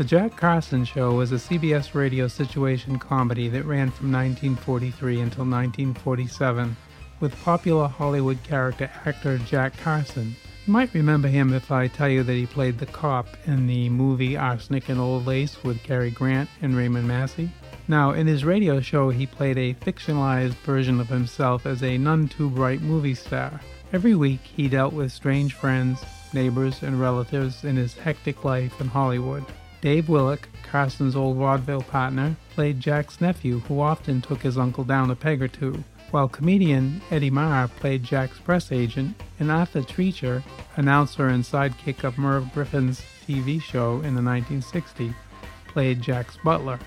The Jack Carson Show was a CBS radio situation comedy that ran from 1943 until 1947 with popular Hollywood character actor Jack Carson. You might remember him if I tell you that he played the cop in the movie Arsenic and Old Lace with Cary Grant and Raymond Massey. Now, in his radio show, he played a fictionalized version of himself as a none too bright movie star. Every week, he dealt with strange friends, neighbors, and relatives in his hectic life in Hollywood. Dave Willock, Carson's old vaudeville partner, played Jack's nephew, who often took his uncle down a peg or two, while comedian Eddie Marr played Jack's press agent, and Arthur Treacher, announcer and sidekick of Merv Griffin's TV show in the 1960s, played Jack's butler,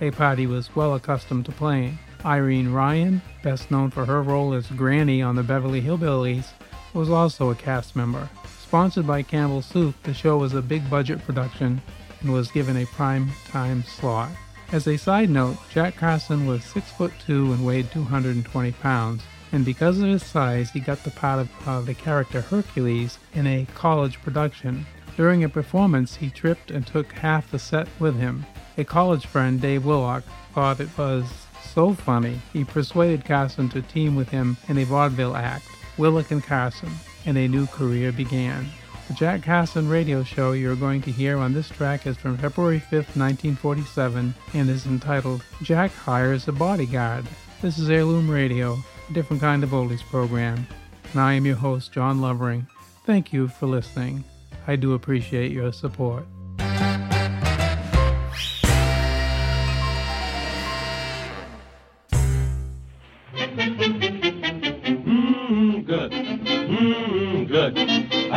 a part he was well accustomed to playing. Irene Ryan, best known for her role as Granny on the Beverly Hillbillies, was also a cast member. Sponsored by Campbell Soup, the show was a big budget production and was given a prime time slot. As a side note, Jack Carson was 6 foot 2 and weighed 220 pounds, and because of his size, he got the part of uh, the character Hercules in a college production. During a performance, he tripped and took half the set with him. A college friend, Dave Willock, thought it was so funny, he persuaded Carson to team with him in a vaudeville act, Willock and Carson, and a new career began. The Jack Carson radio show you're going to hear on this track is from February 5th, 1947, and is entitled Jack Hires a Bodyguard. This is Heirloom Radio, a different kind of oldies program, and I am your host, John Lovering. Thank you for listening. I do appreciate your support.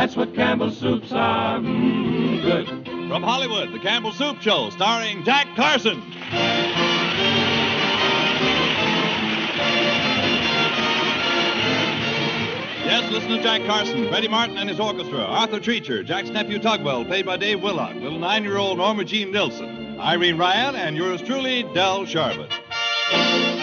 That's what Campbell soups are. Mmm, good. From Hollywood, the Campbell Soup Show, starring Jack Carson. Yes, listen to Jack Carson, Freddie Martin and his orchestra, Arthur Treacher, Jack's nephew Tugwell, played by Dave Willock, little nine-year-old Norma Jean Nilsson, Irene Ryan, and yours truly, Del Sharbutt.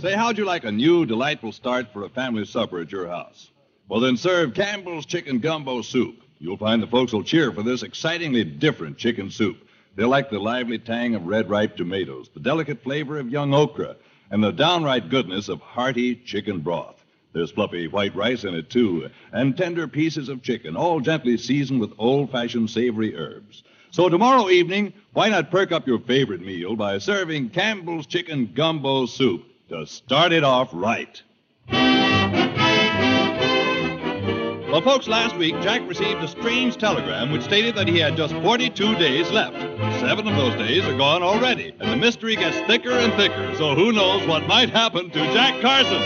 Say, how'd you like a new, delightful start for a family supper at your house? Well, then serve Campbell's Chicken Gumbo Soup. You'll find the folks will cheer for this excitingly different chicken soup. They'll like the lively tang of red ripe tomatoes, the delicate flavor of young okra, and the downright goodness of hearty chicken broth. There's fluffy white rice in it, too, and tender pieces of chicken, all gently seasoned with old fashioned savory herbs. So tomorrow evening, why not perk up your favorite meal by serving Campbell's Chicken Gumbo Soup to start it off right? Well, folks, last week Jack received a strange telegram which stated that he had just 42 days left. Seven of those days are gone already, and the mystery gets thicker and thicker, so who knows what might happen to Jack Carson?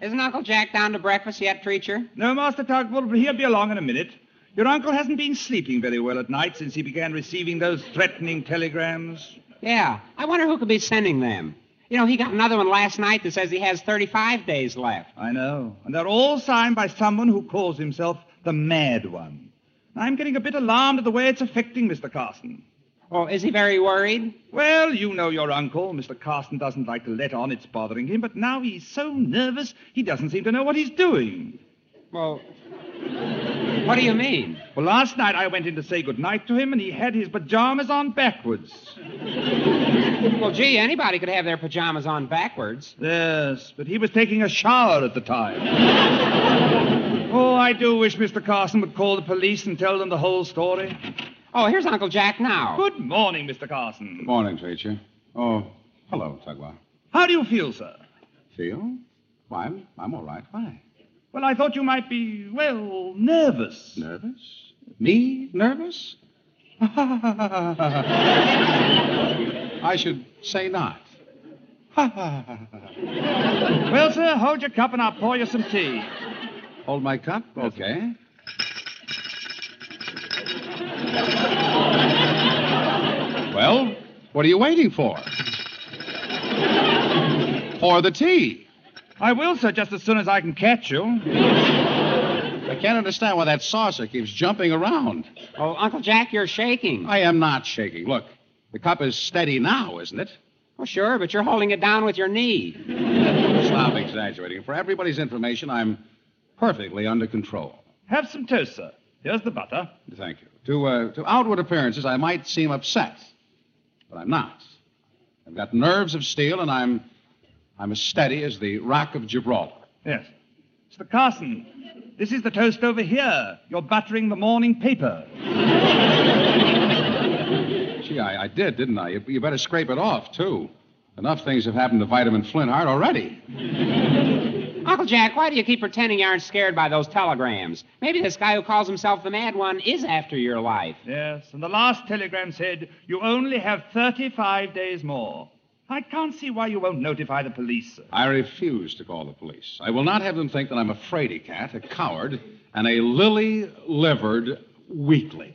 Isn't Uncle Jack down to breakfast yet, Treacher? No, Master Tugwell, but he'll be along in a minute. Your uncle hasn't been sleeping very well at night since he began receiving those threatening telegrams. Yeah. I wonder who could be sending them. You know, he got another one last night that says he has 35 days left. I know. And they're all signed by someone who calls himself the Mad One. I'm getting a bit alarmed at the way it's affecting Mr. Carson. Oh, is he very worried? Well, you know your uncle. Mr. Carson doesn't like to let on it's bothering him, but now he's so nervous he doesn't seem to know what he's doing. Well, what do you mean? Well, last night I went in to say good night to him, and he had his pajamas on backwards. Well, gee, anybody could have their pajamas on backwards. Yes, but he was taking a shower at the time. oh, I do wish Mr. Carson would call the police and tell them the whole story. Oh, here's Uncle Jack now. Good morning, Mr. Carson. Good morning, Treacher. Oh, hello, Tugwell. How do you feel, sir? Feel? Why, I'm, I'm all right. Why? Well, I thought you might be, well, nervous. Nervous? Me? Nervous? I should say not. well, sir, hold your cup and I'll pour you some tea. Hold my cup? Okay. Well, what are you waiting for? Pour the tea. I will, sir, just as soon as I can catch you. I can't understand why that saucer keeps jumping around. Oh, Uncle Jack, you're shaking. I am not shaking. Look, the cup is steady now, isn't it? Oh, sure, but you're holding it down with your knee. Stop exaggerating. For everybody's information, I'm perfectly under control. Have some toast, sir. Here's the butter. Thank you. To, uh, to outward appearances, I might seem upset, but I'm not. I've got nerves of steel, and I'm, I'm as steady as the Rock of Gibraltar. Yes. Mr. Carson, this is the toast over here. You're buttering the morning paper. Gee, I, I did, didn't I? You, you better scrape it off, too. Enough things have happened to Vitamin Flintheart already. Uncle Jack, why do you keep pretending you aren't scared by those telegrams? Maybe this guy who calls himself the Mad One is after your life. Yes, and the last telegram said you only have 35 days more. I can't see why you won't notify the police, sir. I refuse to call the police. I will not have them think that I'm a fraidy cat, a coward, and a lily livered weakling.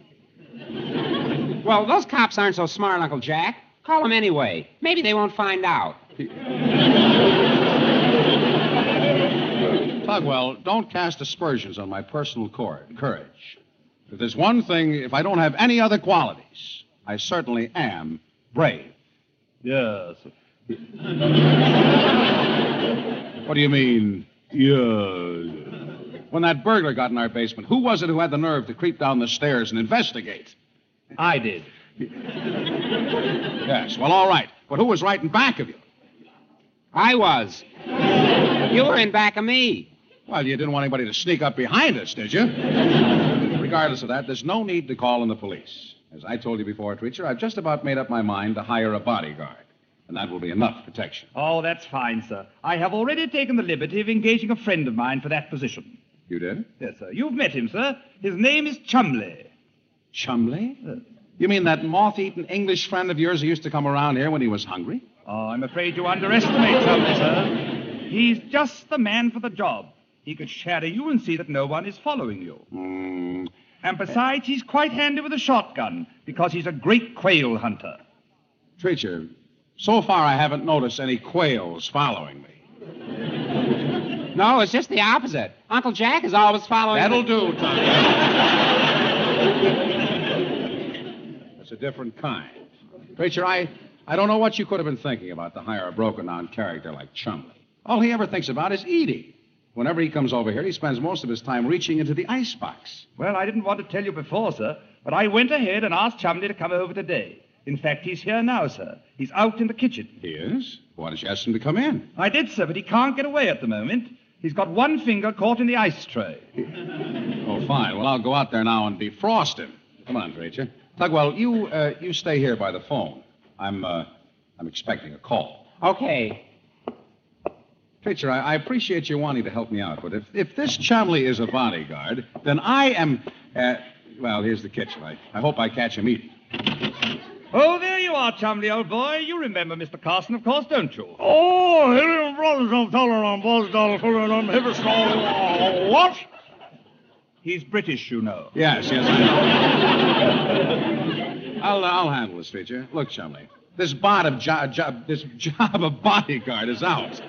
Well, those cops aren't so smart, Uncle Jack. Call them anyway. Maybe they won't find out. Tugwell, don't cast aspersions on my personal cor- courage. If there's one thing, if I don't have any other qualities, I certainly am brave. Yes. What do you mean? Yeah. When that burglar got in our basement, who was it who had the nerve to creep down the stairs and investigate? I did. Yes, well, all right. But who was right in back of you? I was. You were in back of me. Well, you didn't want anybody to sneak up behind us, did you? Regardless of that, there's no need to call in the police. As I told you before, Treacher, I've just about made up my mind to hire a bodyguard. And that will be enough protection. Oh, that's fine, sir. I have already taken the liberty of engaging a friend of mine for that position. You did? Yes, sir. You've met him, sir. His name is Chumley. Chumley? You mean that moth eaten English friend of yours who used to come around here when he was hungry? Oh, I'm afraid you underestimate Chumley, sir. He's just the man for the job. He could shadow you and see that no one is following you. Hmm. And besides, he's quite handy with a shotgun because he's a great quail hunter. Treacher, so far I haven't noticed any quails following me. No, it's just the opposite. Uncle Jack is always following. Me. That'll the- do, Tom. That's a different kind. Treacher, I, I don't know what you could have been thinking about to hire a broken down character like Chumley. All he ever thinks about is eating. Whenever he comes over here, he spends most of his time reaching into the icebox. Well, I didn't want to tell you before, sir, but I went ahead and asked Chumley to come over today. In fact, he's here now, sir. He's out in the kitchen. He is? Why don't you ask him to come in? I did, sir, but he can't get away at the moment. He's got one finger caught in the ice tray. Oh, fine. Well, I'll go out there now and defrost him. Come on, Treacher. Tugwell, you uh, you stay here by the phone. I'm uh, I'm expecting a call. Okay. Treacher, I, I appreciate you wanting to help me out, but if, if this Chumley is a bodyguard, then I am. Uh, well, here's the kitchen. I, I hope I catch him eating. Oh, there you are, Chumley, old boy. You remember Mr. Carson, of course, don't you? Oh, Helium Brothers, I'm telling on Buzz Dollar, Fuller, on Hiverstall. What? He's British, you know. Yes, yes, I know. I'll, uh, I'll handle this, Treacher. Look, Chumley, this bot of jo- job, this job of bodyguard is out.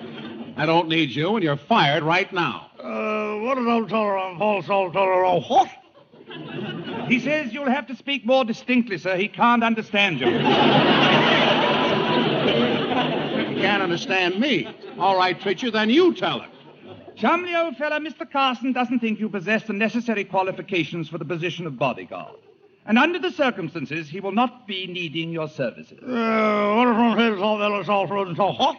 I don't need you, and you're fired right now. Uh, what is old Teller on Paul Salt Teller? Oh, what? He says you'll have to speak more distinctly, sir. He can't understand you. You can't understand me. All right, Treacher, then you tell him. Chumley, old fella, Mr. Carson doesn't think you possess the necessary qualifications for the position of bodyguard. And under the circumstances, he will not be needing your services. Uh, what is on Hill Salt Teller Salt Road and Salt? What?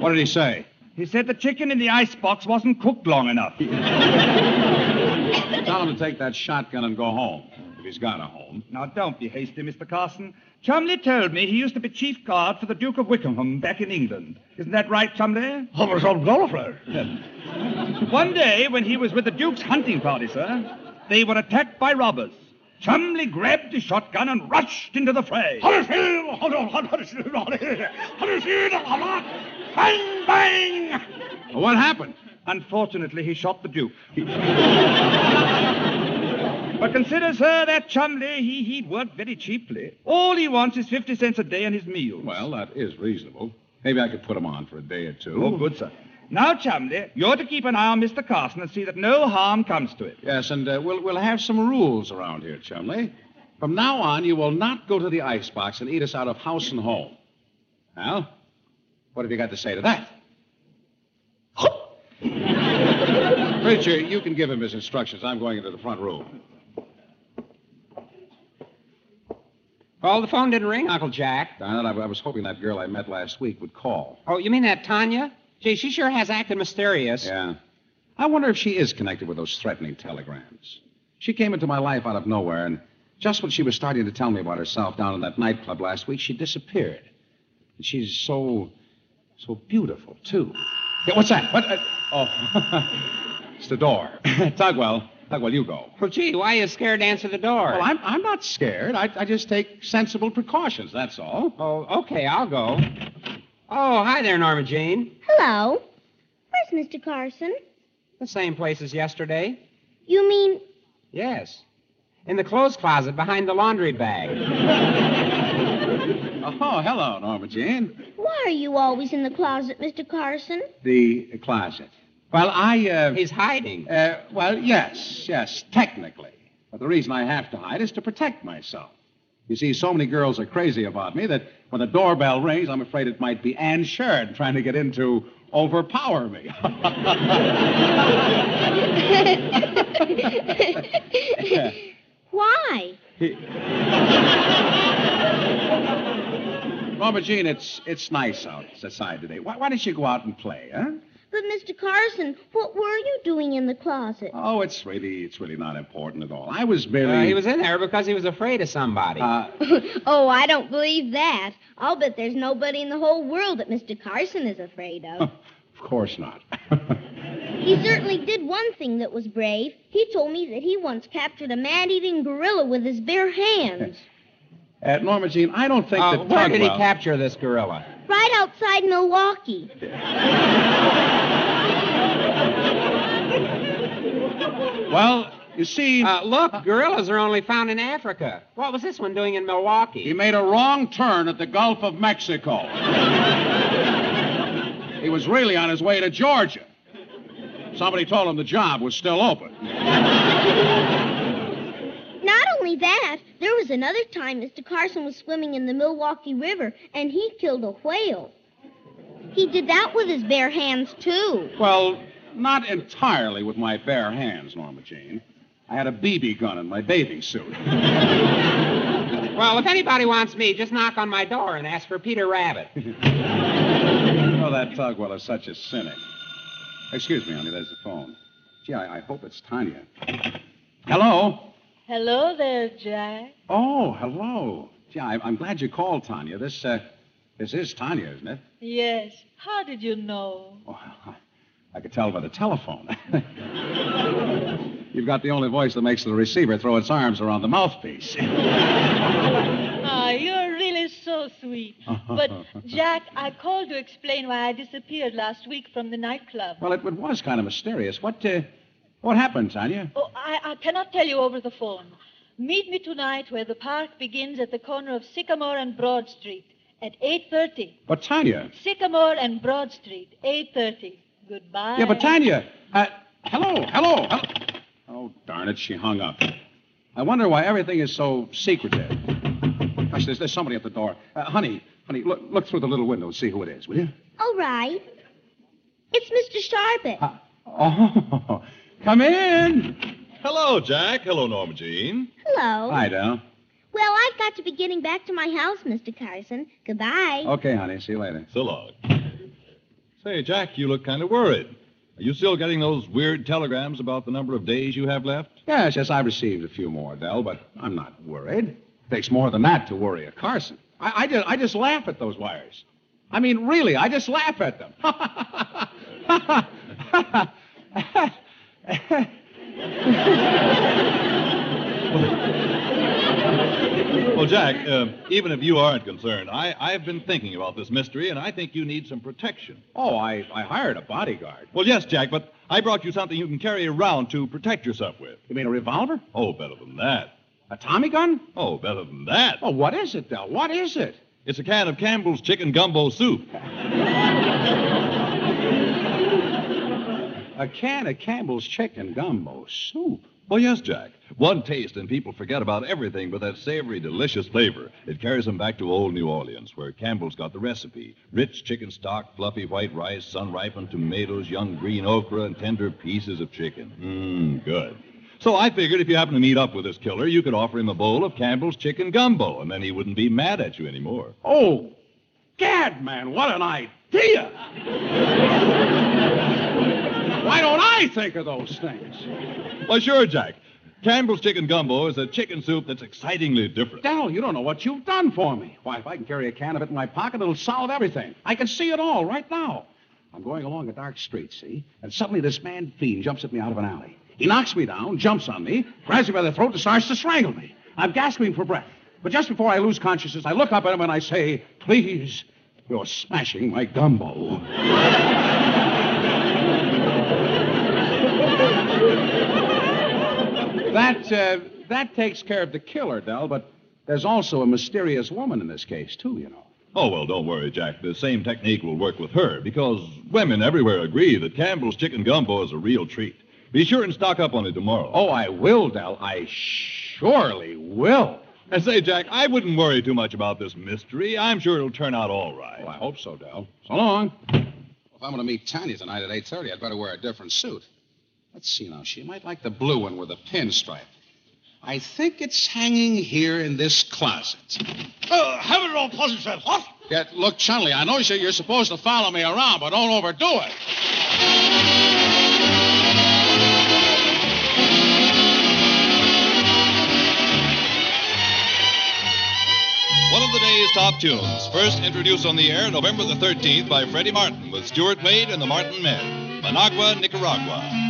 What did he say? He said the chicken in the icebox wasn't cooked long enough. Tell him to take that shotgun and go home, if he's got a home. Now, don't be hasty, Mr. Carson. Chumley told me he used to be chief guard for the Duke of Wickham back in England. Isn't that right, Chumley? Homer Salt Galliflower. One day, when he was with the Duke's hunting party, sir, they were attacked by robbers. Chumley grabbed his shotgun and rushed into the fray. Bang, bang! Well, what happened? Unfortunately, he shot the Duke. but consider, sir, that Chumley, he, he'd worked very cheaply. All he wants is 50 cents a day and his meals. Well, that is reasonable. Maybe I could put him on for a day or two. Oh, good, sir. Now, Chumley, you're to keep an eye on Mr. Carson and see that no harm comes to him. Yes, and uh, we'll, we'll have some rules around here, Chumley. From now on, you will not go to the icebox and eat us out of house and home. Al, what have you got to say to that? Treacher, you can give him his instructions. I'm going into the front room. Oh, the phone didn't ring, Uncle Jack. Darn it, I, I was hoping that girl I met last week would call. Oh, you mean that Tanya? Gee, she sure has acted mysterious. Yeah. I wonder if she is connected with those threatening telegrams. She came into my life out of nowhere, and just when she was starting to tell me about herself down in that nightclub last week, she disappeared. And she's so, so beautiful, too. Yeah, what's that? What? Uh, oh, it's the door. Tugwell, Tugwell, you go. Well, gee, why are you scared to answer the door? Well, I'm, I'm not scared. I, I just take sensible precautions, that's all. Oh, okay, I'll go. Oh, hi there, Norma Jean. Hello. Where's Mr. Carson? The same place as yesterday. You mean Yes. In the clothes closet behind the laundry bag. Oh, hello, Norma Jean. why are you always in the closet, Mr. Carson? The closet. Well, I, uh. He's hiding. Uh, well, yes, yes, technically. But the reason I have to hide is to protect myself. You see, so many girls are crazy about me that when the doorbell rings, I'm afraid it might be Ann Sheridan trying to get in to overpower me. Why? Norma Jean, it's it's nice outside today. Why, why don't you go out and play, huh? But Mr. Carson, what were you doing in the closet? Oh, it's really it's really not important at all. I was merely. Uh, he was in there because he was afraid of somebody. Uh, oh, I don't believe that. I'll bet there's nobody in the whole world that Mr. Carson is afraid of. of course not. he certainly did one thing that was brave. He told me that he once captured a man-eating gorilla with his bare hands. Uh, Norma Jean, I don't think Uh, that where did he capture this gorilla? Right outside Milwaukee. Well, you see, Uh, look, gorillas are only found in Africa. What was this one doing in Milwaukee? he made a wrong turn at the Gulf of Mexico. he was really on his way to Georgia. Somebody told him the job was still open. Not only that, there was another time Mr. Carson was swimming in the Milwaukee River and he killed a whale. He did that with his bare hands, too. Well, not entirely with my bare hands, Norma Jean. I had a BB gun in my bathing suit. Well, if anybody wants me, just knock on my door and ask for Peter Rabbit. oh, that Tugwell is such a cynic. Excuse me, honey, there's the phone. Gee, I, I hope it's Tanya. Hello? Hello there, Jack. Oh, hello. Gee, I, I'm glad you called, Tanya. This, uh, this is Tanya, isn't it? Yes. How did you know? Oh, I, I could tell by the telephone. You've got the only voice that makes the receiver throw its arms around the mouthpiece. Ah, you're really so sweet. But, Jack, I called to explain why I disappeared last week from the nightclub. well, it, it was kind of mysterious. What, uh, what happened, Tanya? Oh, I, I cannot tell you over the phone. Meet me tonight where the park begins at the corner of Sycamore and Broad Street at 8.30. But Tanya. Sycamore and Broad Street, 8.30. Goodbye. Yeah, but Tanya. Uh, hello, hello, hello. Oh, darn it, she hung up. I wonder why everything is so secretive. Gosh, there's, there's somebody at the door. Uh, honey, honey, look, look through the little window and see who it is, will you? All right. It's Mr. Sharbutt. Oh, come in. Hello, Jack. Hello, Norma Jean. Hello. Hi, Del. Well, I've got to be getting back to my house, Mr. Carson. Goodbye. Okay, honey, see you later. So long. Say, Jack, you look kind of worried. Are you still getting those weird telegrams about the number of days you have left? Yes, yes, I've received a few more, Del, but I'm not worried. It takes more than that to worry a Carson. I, I, just, I just laugh at those wires. I mean, really, I just laugh at them. Well, Jack, uh, even if you aren't concerned, I, I've been thinking about this mystery, and I think you need some protection. oh, I, I hired a bodyguard. Well, yes, Jack, but I brought you something you can carry around to protect yourself with. You mean a revolver? Oh, better than that. A Tommy gun? Oh, better than that. Well, what is it, though? What is it? It's a can of Campbell's chicken gumbo soup. A can of Campbell's chicken gumbo soup. Well, yes, Jack. One taste and people forget about everything but that savory, delicious flavor. It carries them back to old New Orleans, where Campbell's got the recipe. Rich chicken stock, fluffy white rice, sun-ripened tomatoes, young green okra, and tender pieces of chicken. Mmm, good. So I figured if you happen to meet up with this killer, you could offer him a bowl of Campbell's chicken gumbo, and then he wouldn't be mad at you anymore. Oh, gad, man, what an idea! Why don't I think of those things? Well, sure, Jack. Campbell's chicken gumbo is a chicken soup that's excitingly different. Del, you don't know what you've done for me. Why, if I can carry a can of it in my pocket, it'll solve everything. I can see it all right now. I'm going along a dark street, see? And suddenly this man fiend jumps at me out of an alley. He knocks me down, jumps on me, grabs me by the throat, and starts to strangle me. I'm gasping for breath. But just before I lose consciousness, I look up at him and I say, Please, you're smashing my gumbo. that, uh, that takes care of the killer, Del, but there's also a mysterious woman in this case, too, you know. Oh, well, don't worry, Jack. The same technique will work with her because women everywhere agree that Campbell's chicken gumbo is a real treat. Be sure and stock up on it tomorrow. Oh, I will, Del. I surely will. And say, Jack, I wouldn't worry too much about this mystery. I'm sure it'll turn out all right. Well, I hope so, Del. So long. If I'm going to meet Tanya tonight at 8.30, I'd better wear a different suit. Let's see now. She might like the blue one with a pinstripe. I think it's hanging here in this closet. Uh, have it all pleasant, said. What? Yeah, look, Chumley, I know you're supposed to follow me around, but don't overdo it. One of the day's top tunes, first introduced on the air November the 13th by Freddie Martin with Stuart Wade and the Martin Men. Managua, Nicaragua.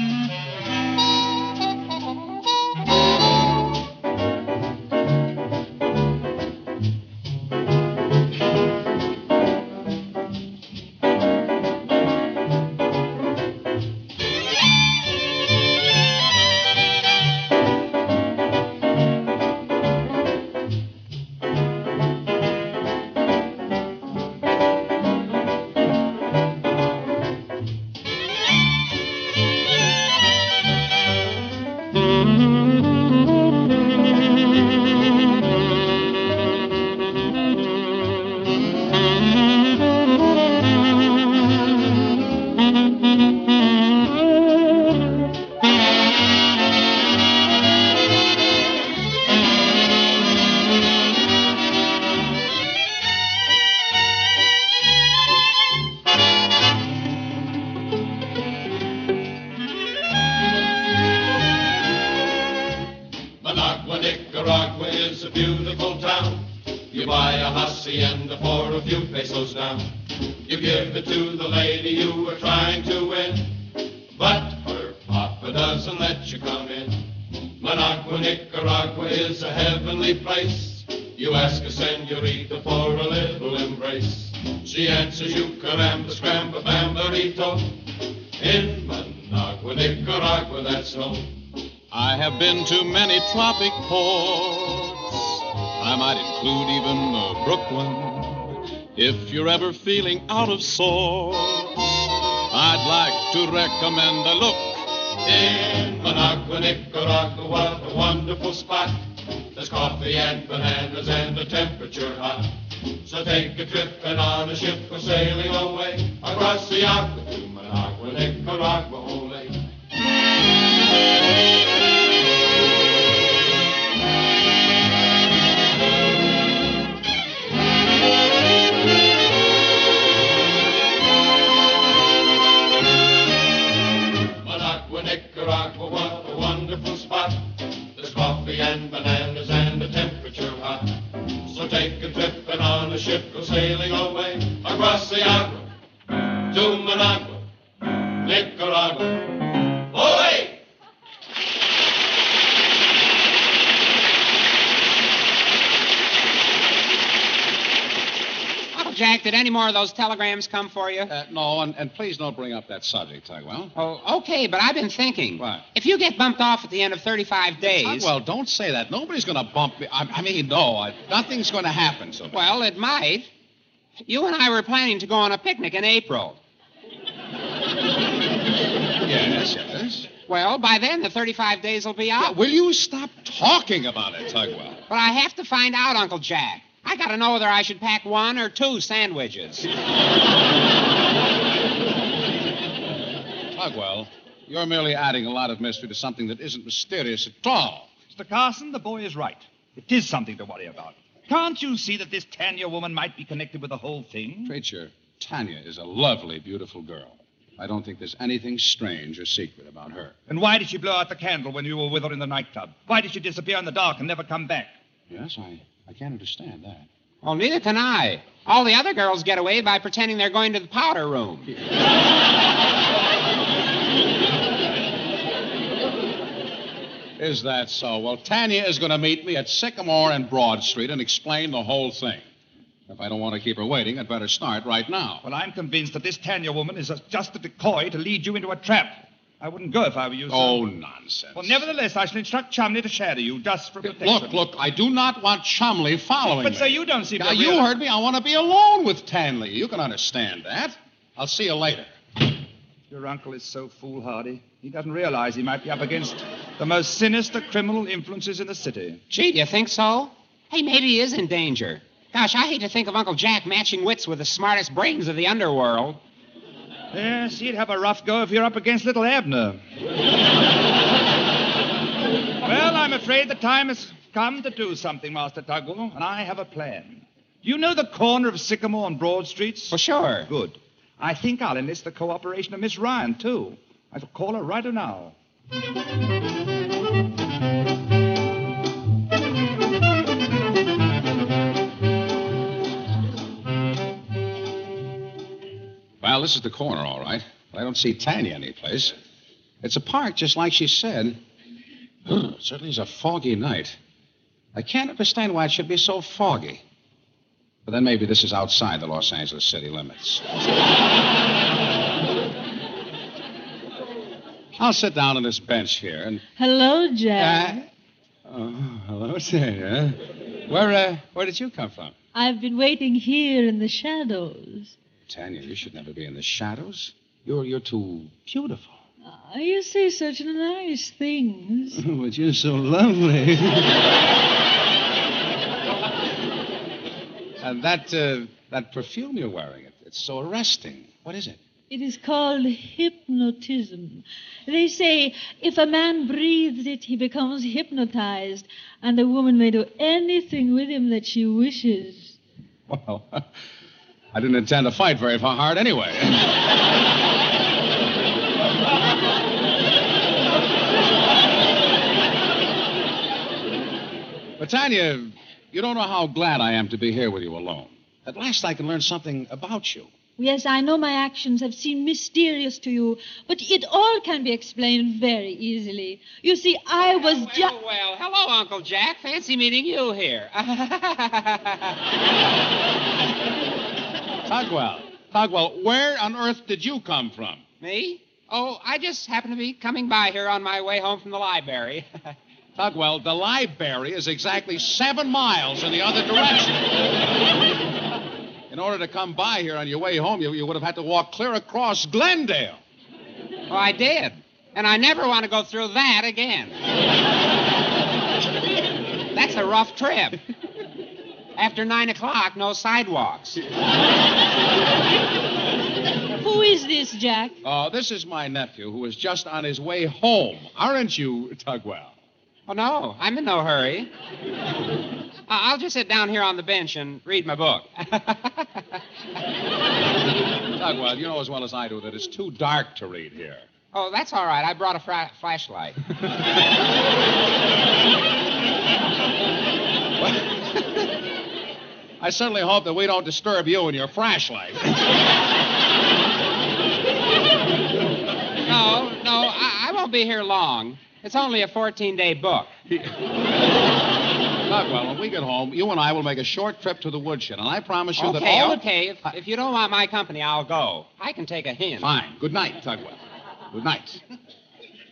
Tropic ports. I might include even uh, Brooklyn. If you're ever feeling out of sorts, I'd like to recommend a look. In Managua, Nicaragua, a wonderful spot. There's coffee and bananas and the temperature hot. So take a trip and on a ship we're sailing away across the aqua to Managua, Nicaragua, ole. Ship go sailing away across the Agua to Managua, Nicaragua. Away! Uncle Jack, did any more of those telegrams come for you? Uh, no, and, and please don't bring up that subject, Tugwell. Oh, okay, but I've been thinking. What? If you get bumped off at the end of 35 days. Well, don't say that. Nobody's going to bump me. I, I mean, no, I, nothing's going to happen. So, Well, it might. You and I were planning to go on a picnic in April. yes, yes. Well, by then the 35 days will be out. Will you stop talking about it, Tugwell? But I have to find out, Uncle Jack. I gotta know whether I should pack one or two sandwiches. Tugwell, you're merely adding a lot of mystery to something that isn't mysterious at all. Mr. Carson, the boy is right. It is something to worry about. Can't you see that this Tanya woman might be connected with the whole thing? Treacher, Tanya is a lovely, beautiful girl. I don't think there's anything strange or secret about her. And why did she blow out the candle when you were with her in the nightclub? Why did she disappear in the dark and never come back? Yes, I, I can't understand that. Well, neither can I. All the other girls get away by pretending they're going to the powder room. Is that so? Well, Tanya is going to meet me at Sycamore and Broad Street and explain the whole thing. If I don't want to keep her waiting, I'd better start right now. Well, I'm convinced that this Tanya woman is just a decoy to lead you into a trap. I wouldn't go if I were you, sir. Oh, nonsense. Well, nevertheless, I shall instruct Chumley to shadow you just for protection. Look, look, I do not want Chumley following But, me. sir, you don't see... Now, to you heard me. I want to be alone with Tanya. You can understand that. I'll see you later. Your uncle is so foolhardy. He doesn't realize he might be up against the most sinister criminal influences in the city. Gee, do you think so? Hey, maybe he is in danger. Gosh, I hate to think of Uncle Jack matching wits with the smartest brains of the underworld. Yes, he'd have a rough go if you're up against little Abner. well, I'm afraid the time has come to do something, Master Tugwell, and I have a plan. Do you know the corner of Sycamore and Broad Streets? For sure. Good. I think I'll enlist the cooperation of Miss Ryan, too. I shall call her right now. This is the corner, all right. But I don't see Tanya anyplace. It's a park, just like she said. it certainly is a foggy night. I can't understand why it should be so foggy. But then maybe this is outside the Los Angeles city limits. I'll sit down on this bench here and. Hello, Jack. Oh, hello, Tanya. Where, uh, where did you come from? I've been waiting here in the shadows. Tanya, you should never be in the shadows. You're, you're too beautiful. Ah, you say such nice things. but you're so lovely. and that, uh, that perfume you're wearing, it, it's so arresting. What is it? It is called hypnotism. They say if a man breathes it, he becomes hypnotized, and a woman may do anything with him that she wishes. Well, I didn't intend to fight very hard anyway. but Tanya, you don't know how glad I am to be here with you alone. At last I can learn something about you. Yes, I know my actions have seemed mysterious to you, but it all can be explained very easily. You see, I was just. Well, well, hello, Uncle Jack. Fancy meeting you here. Tugwell, Tugwell, where on earth did you come from? Me? Oh, I just happened to be coming by here on my way home from the library. Tugwell, the library is exactly seven miles in the other direction. In order to come by here on your way home, you, you would have had to walk clear across Glendale. oh, I did. And I never want to go through that again. That's a rough trip. After nine o'clock, no sidewalks. Who is this, Jack? Uh, this is my nephew who is just on his way home. Aren't you, Tugwell? Oh, no, I'm in no hurry. I- I'll just sit down here on the bench and read my book. Tugwell, you know as well as I do that it's too dark to read here. oh, that's all right. I brought a fra- flashlight. I certainly hope that we don't disturb you and your flashlight. No, no, I, I won't be here long. It's only a 14 day book. Tugwell, when we get home, you and I will make a short trip to the woodshed, and I promise you that Okay, all. okay. If, if you don't want my company, I'll go. I can take a hint. Fine. Good night, Tugwell. Good night.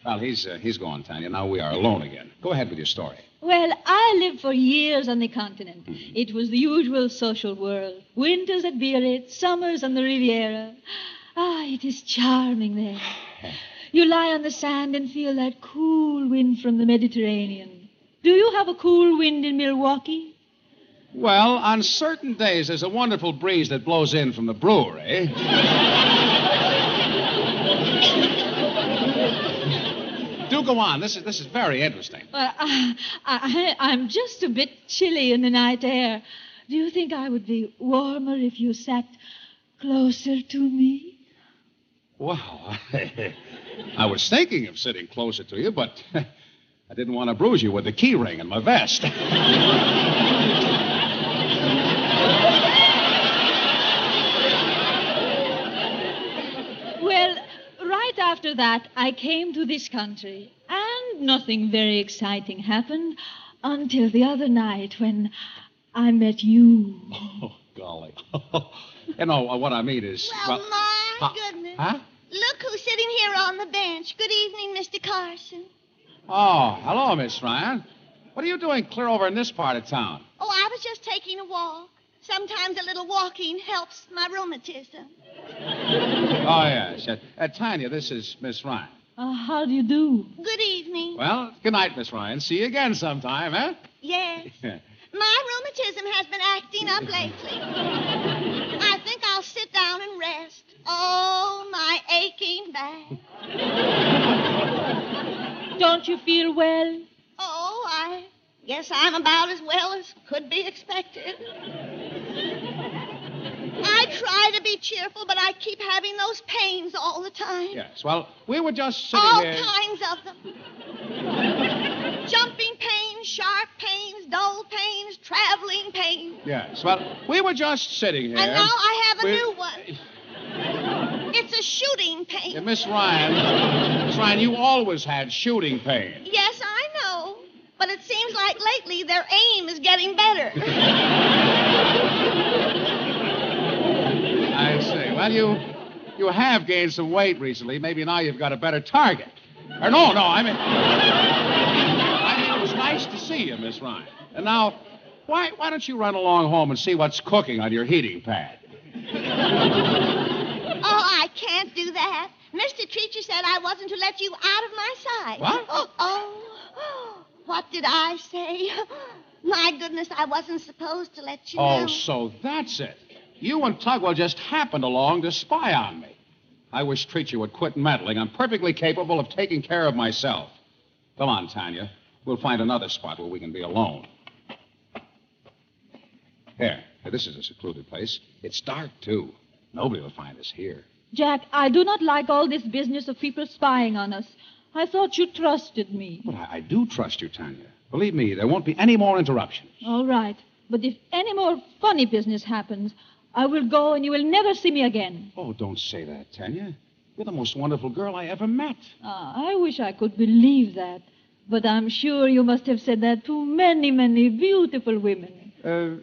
Well, he's uh, he's gone, Tanya. Now we are alone again. Go ahead with your story. Well, I lived for years on the continent. It was the usual social world. Winters at Biarritz, summers on the Riviera. Ah, it is charming there. You lie on the sand and feel that cool wind from the Mediterranean. Do you have a cool wind in Milwaukee? Well, on certain days, there's a wonderful breeze that blows in from the brewery. go on. This is this is very interesting. Well, uh, I, I, I'm just a bit chilly in the night air. Do you think I would be warmer if you sat closer to me? Well, I was thinking of sitting closer to you, but I didn't want to bruise you with the key ring in my vest. Well, right after that, I came to this country, and nothing very exciting happened until the other night when I met you. oh, golly. you know, uh, what I mean is. Well, my huh? goodness. Huh? Look who's sitting here on the bench. Good evening, Mr. Carson. Oh, hello, Miss Ryan. What are you doing clear over in this part of town? Oh, I was just taking a walk. Sometimes a little walking helps my rheumatism. Oh, yes. Uh, uh, Tanya, this is Miss Ryan. Uh, how do you do? Good evening. Well, good night, Miss Ryan. See you again sometime, eh? Yes. My rheumatism has been acting up lately. I think I'll sit down and rest. Oh, my aching back. Don't you feel well? Oh, I guess I'm about as well as could be expected. I try to be cheerful, but I keep having those pains all the time. Yes. Well, we were just sitting here. All here. kinds of them. Jumping pains, sharp pains, dull pains, traveling pains. Yes. Well, we were just sitting here. And now I have a We- new one. It's a shooting pain. Yeah, Miss Ryan. Miss Ryan, you always had shooting pain. Yes, I know. But it seems like lately their aim is getting better. I see. Well, you you have gained some weight recently. Maybe now you've got a better target. Or no, no, I mean, I mean, it was nice to see you, Miss Ryan. And now, why why don't you run along home and see what's cooking on your heating pad? Oh, I can't do that. Mr. Treacher said I wasn't to let you out of my sight. What? Oh, oh, oh what did I say? My goodness, I wasn't supposed to let you Oh, know. so that's it. You and Tugwell just happened along to spy on me. I wish Treacher would quit meddling. I'm perfectly capable of taking care of myself. Come on, Tanya. We'll find another spot where we can be alone. Here. Here, This is a secluded place. It's dark, too. Nobody will find us here. Jack, I do not like all this business of people spying on us. I thought you trusted me. But I, I do trust you, Tanya. Believe me, there won't be any more interruptions. All right. But if any more funny business happens, I will go and you will never see me again. Oh, don't say that, Tanya. You're the most wonderful girl I ever met. Ah, I wish I could believe that. But I'm sure you must have said that to many, many beautiful women. Uh,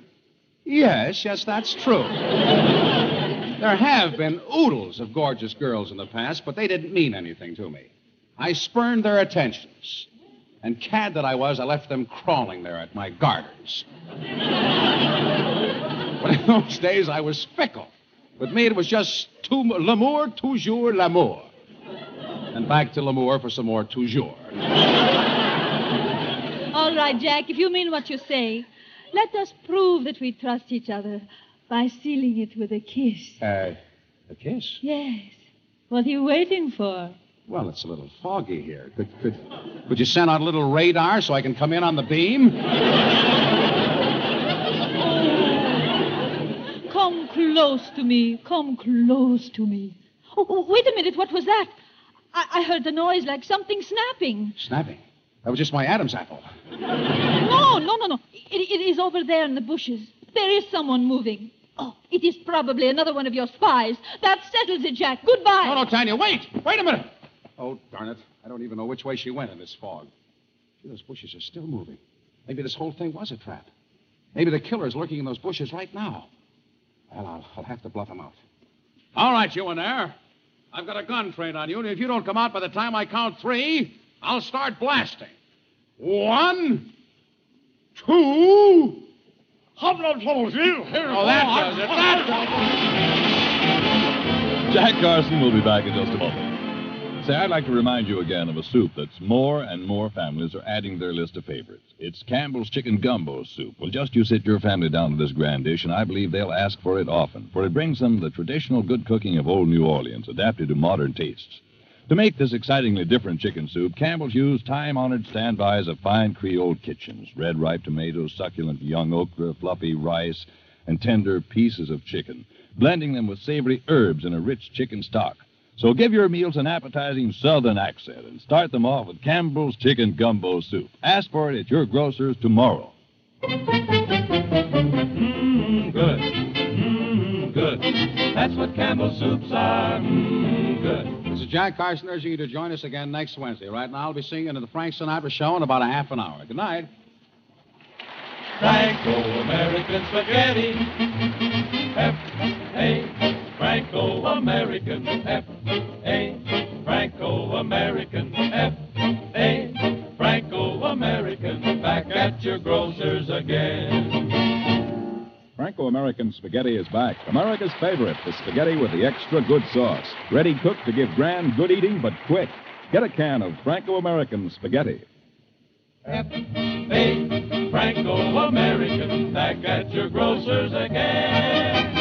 yes, yes, that's true. there have been oodles of gorgeous girls in the past, but they didn't mean anything to me. I spurned their attentions. And cad that I was, I left them crawling there at my garters. But in those days, I was fickle. With me, it was just tout, l'amour, toujours l'amour. And back to l'amour for some more toujours. All right, Jack, if you mean what you say, let us prove that we trust each other by sealing it with a kiss. Uh, a kiss? Yes. What are you waiting for? Well, it's a little foggy here. Could, could, could you send out a little radar so I can come in on the beam? Come close to me. Come close to me. Oh, oh, wait a minute. What was that? I, I heard the noise like something snapping. Snapping. That was just my Adam's apple. No, no, no, no. It, it is over there in the bushes. There is someone moving. Oh, it is probably another one of your spies. That settles it, Jack. Goodbye. No, no, Tanya, wait! Wait a minute! Oh, darn it. I don't even know which way she went in this fog. Gee, those bushes are still moving. Maybe this whole thing was a trap. Maybe the killer is lurking in those bushes right now. Well, I'll, I'll have to bluff him out. All right, you in there. I've got a gun trained on you, and if you don't come out by the time I count three, I'll start blasting. One, two. Here. Oh, oh, that does it. That does it. Jack Carson will be back in just a moment. Say, I'd like to remind you again of a soup that's more and more families are adding their list of favorites. It's Campbell's Chicken Gumbo Soup. Well, just you sit your family down to this grand dish, and I believe they'll ask for it often, for it brings them the traditional good cooking of old New Orleans, adapted to modern tastes. To make this excitingly different chicken soup, Campbell's used time honored standbys of fine Creole kitchens red ripe tomatoes, succulent young okra, fluffy rice, and tender pieces of chicken, blending them with savory herbs in a rich chicken stock. So give your meals an appetizing southern accent and start them off with Campbell's Chicken Gumbo Soup. Ask for it at your grocer's tomorrow. Mmm, good. Mmm, good. That's what Campbell's soups are. Mmm, good. This is Jack Carson urging you to join us again next Wednesday. Right now, I'll be singing in the Frank Sinatra Show in about a half an hour. Good night. Franco-American spaghetti. F-A. Franco-American. F-A. Franco-American. F-A. Franco-American. Back at your grocer's again. Franco American spaghetti is back. America's favorite, the spaghetti with the extra good sauce. Ready cooked to give grand good eating, but quick. Get a can of Franco American spaghetti. F-A. Franco-American. Back at your grocer's again.